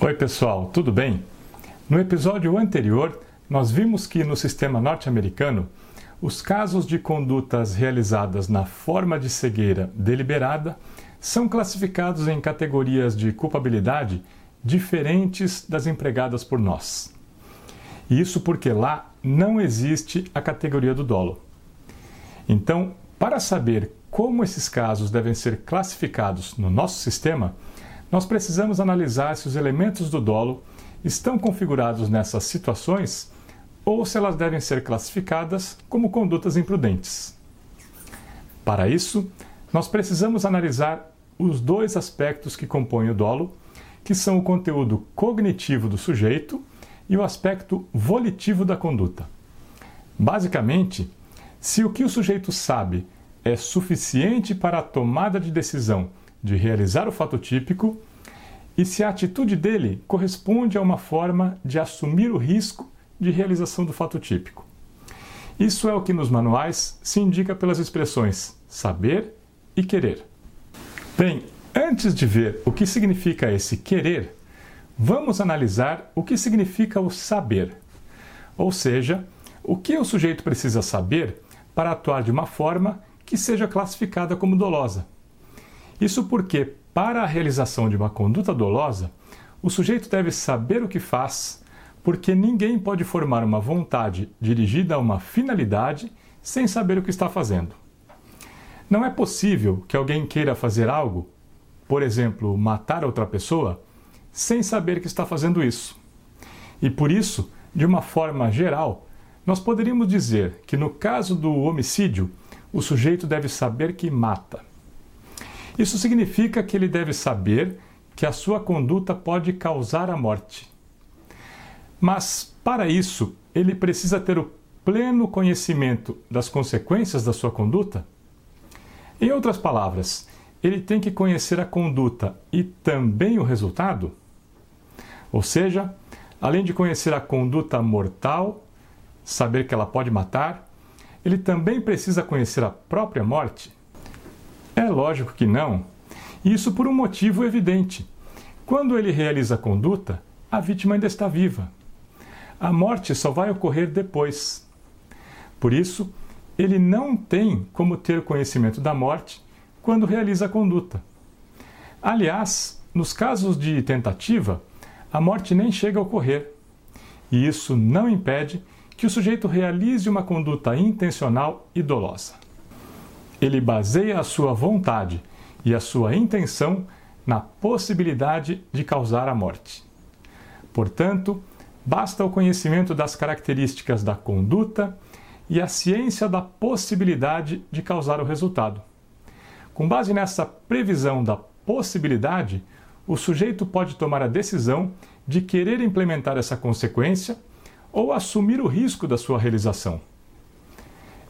Oi, pessoal, tudo bem? No episódio anterior, nós vimos que no sistema norte-americano, os casos de condutas realizadas na forma de cegueira deliberada são classificados em categorias de culpabilidade diferentes das empregadas por nós. Isso porque lá não existe a categoria do dolo. Então, para saber como esses casos devem ser classificados no nosso sistema, nós precisamos analisar se os elementos do dolo estão configurados nessas situações ou se elas devem ser classificadas como condutas imprudentes. Para isso, nós precisamos analisar os dois aspectos que compõem o dolo, que são o conteúdo cognitivo do sujeito e o aspecto volitivo da conduta. Basicamente, se o que o sujeito sabe é suficiente para a tomada de decisão de realizar o fato típico e se a atitude dele corresponde a uma forma de assumir o risco de realização do fato típico. Isso é o que nos manuais se indica pelas expressões saber e querer. Bem, antes de ver o que significa esse querer, vamos analisar o que significa o saber. Ou seja, o que o sujeito precisa saber para atuar de uma forma que seja classificada como dolosa. Isso porque, para a realização de uma conduta dolosa, o sujeito deve saber o que faz, porque ninguém pode formar uma vontade dirigida a uma finalidade sem saber o que está fazendo. Não é possível que alguém queira fazer algo, por exemplo, matar outra pessoa, sem saber que está fazendo isso. E por isso, de uma forma geral, nós poderíamos dizer que no caso do homicídio, o sujeito deve saber que mata. Isso significa que ele deve saber que a sua conduta pode causar a morte. Mas, para isso, ele precisa ter o pleno conhecimento das consequências da sua conduta? Em outras palavras, ele tem que conhecer a conduta e também o resultado? Ou seja, além de conhecer a conduta mortal, saber que ela pode matar, ele também precisa conhecer a própria morte? É lógico que não. Isso por um motivo evidente. Quando ele realiza a conduta, a vítima ainda está viva. A morte só vai ocorrer depois. Por isso, ele não tem como ter conhecimento da morte quando realiza a conduta. Aliás, nos casos de tentativa, a morte nem chega a ocorrer. E isso não impede que o sujeito realize uma conduta intencional e dolosa ele baseia a sua vontade e a sua intenção na possibilidade de causar a morte. Portanto, basta o conhecimento das características da conduta e a ciência da possibilidade de causar o resultado. Com base nessa previsão da possibilidade, o sujeito pode tomar a decisão de querer implementar essa consequência ou assumir o risco da sua realização.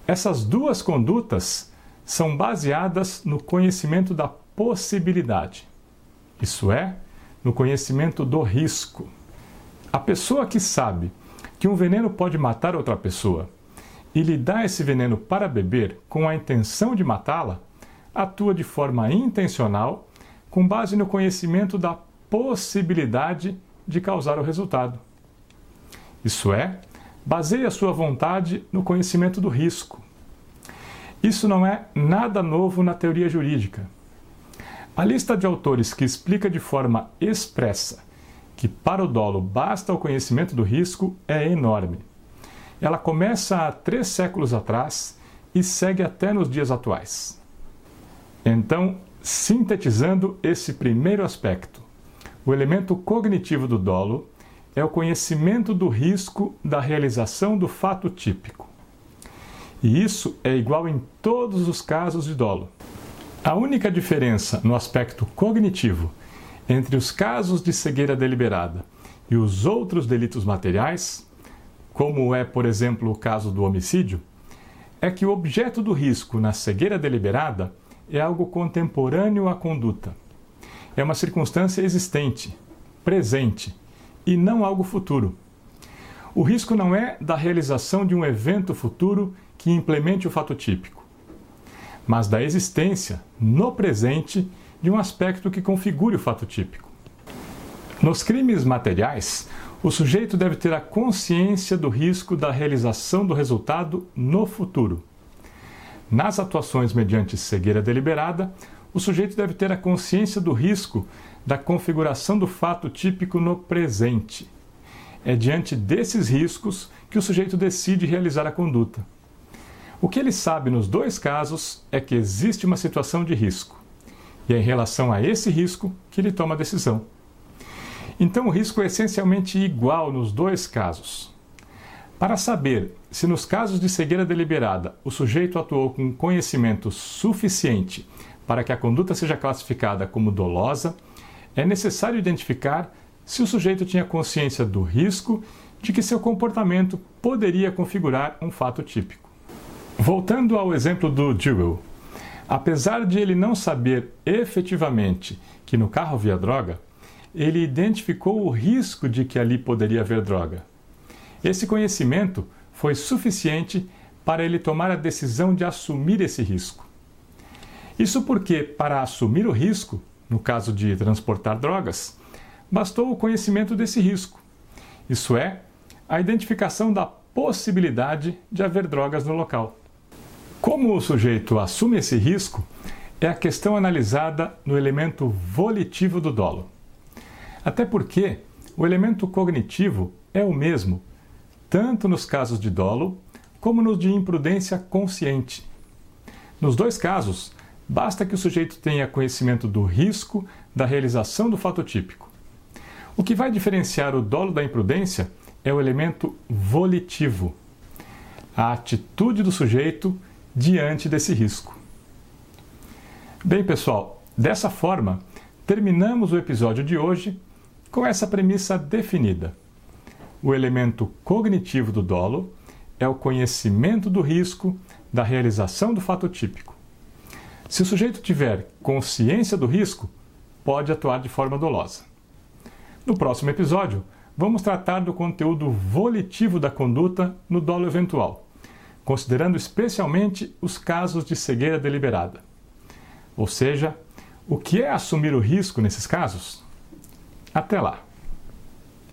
Essas duas condutas são baseadas no conhecimento da possibilidade, isso é, no conhecimento do risco. A pessoa que sabe que um veneno pode matar outra pessoa e lhe dá esse veneno para beber com a intenção de matá-la, atua de forma intencional com base no conhecimento da possibilidade de causar o resultado. Isso é, baseia sua vontade no conhecimento do risco. Isso não é nada novo na teoria jurídica. A lista de autores que explica de forma expressa que para o dolo basta o conhecimento do risco é enorme. Ela começa há três séculos atrás e segue até nos dias atuais. Então, sintetizando esse primeiro aspecto, o elemento cognitivo do dolo é o conhecimento do risco da realização do fato típico. E isso é igual em todos os casos de dolo. A única diferença no aspecto cognitivo entre os casos de cegueira deliberada e os outros delitos materiais, como é, por exemplo, o caso do homicídio, é que o objeto do risco na cegueira deliberada é algo contemporâneo à conduta. É uma circunstância existente, presente, e não algo futuro. O risco não é da realização de um evento futuro que implemente o fato típico, mas da existência, no presente, de um aspecto que configure o fato típico. Nos crimes materiais, o sujeito deve ter a consciência do risco da realização do resultado no futuro. Nas atuações mediante cegueira deliberada, o sujeito deve ter a consciência do risco da configuração do fato típico no presente. É diante desses riscos que o sujeito decide realizar a conduta. O que ele sabe nos dois casos é que existe uma situação de risco, e é em relação a esse risco que ele toma a decisão. Então, o risco é essencialmente igual nos dois casos. Para saber se nos casos de cegueira deliberada o sujeito atuou com conhecimento suficiente para que a conduta seja classificada como dolosa, é necessário identificar se o sujeito tinha consciência do risco de que seu comportamento poderia configurar um fato típico. Voltando ao exemplo do Jewel, apesar de ele não saber efetivamente que no carro havia droga, ele identificou o risco de que ali poderia haver droga. Esse conhecimento foi suficiente para ele tomar a decisão de assumir esse risco. Isso porque, para assumir o risco, no caso de transportar drogas, bastou o conhecimento desse risco, isso é, a identificação da possibilidade de haver drogas no local. Como o sujeito assume esse risco, é a questão analisada no elemento volitivo do dolo. Até porque o elemento cognitivo é o mesmo, tanto nos casos de dolo como nos de imprudência consciente. Nos dois casos, basta que o sujeito tenha conhecimento do risco da realização do fato típico. O que vai diferenciar o dolo da imprudência é o elemento volitivo, a atitude do sujeito diante desse risco. Bem, pessoal, dessa forma, terminamos o episódio de hoje com essa premissa definida. O elemento cognitivo do dolo é o conhecimento do risco da realização do fato típico. Se o sujeito tiver consciência do risco, pode atuar de forma dolosa. No próximo episódio, vamos tratar do conteúdo volitivo da conduta no dolo eventual, considerando especialmente os casos de cegueira deliberada. Ou seja, o que é assumir o risco nesses casos? Até lá!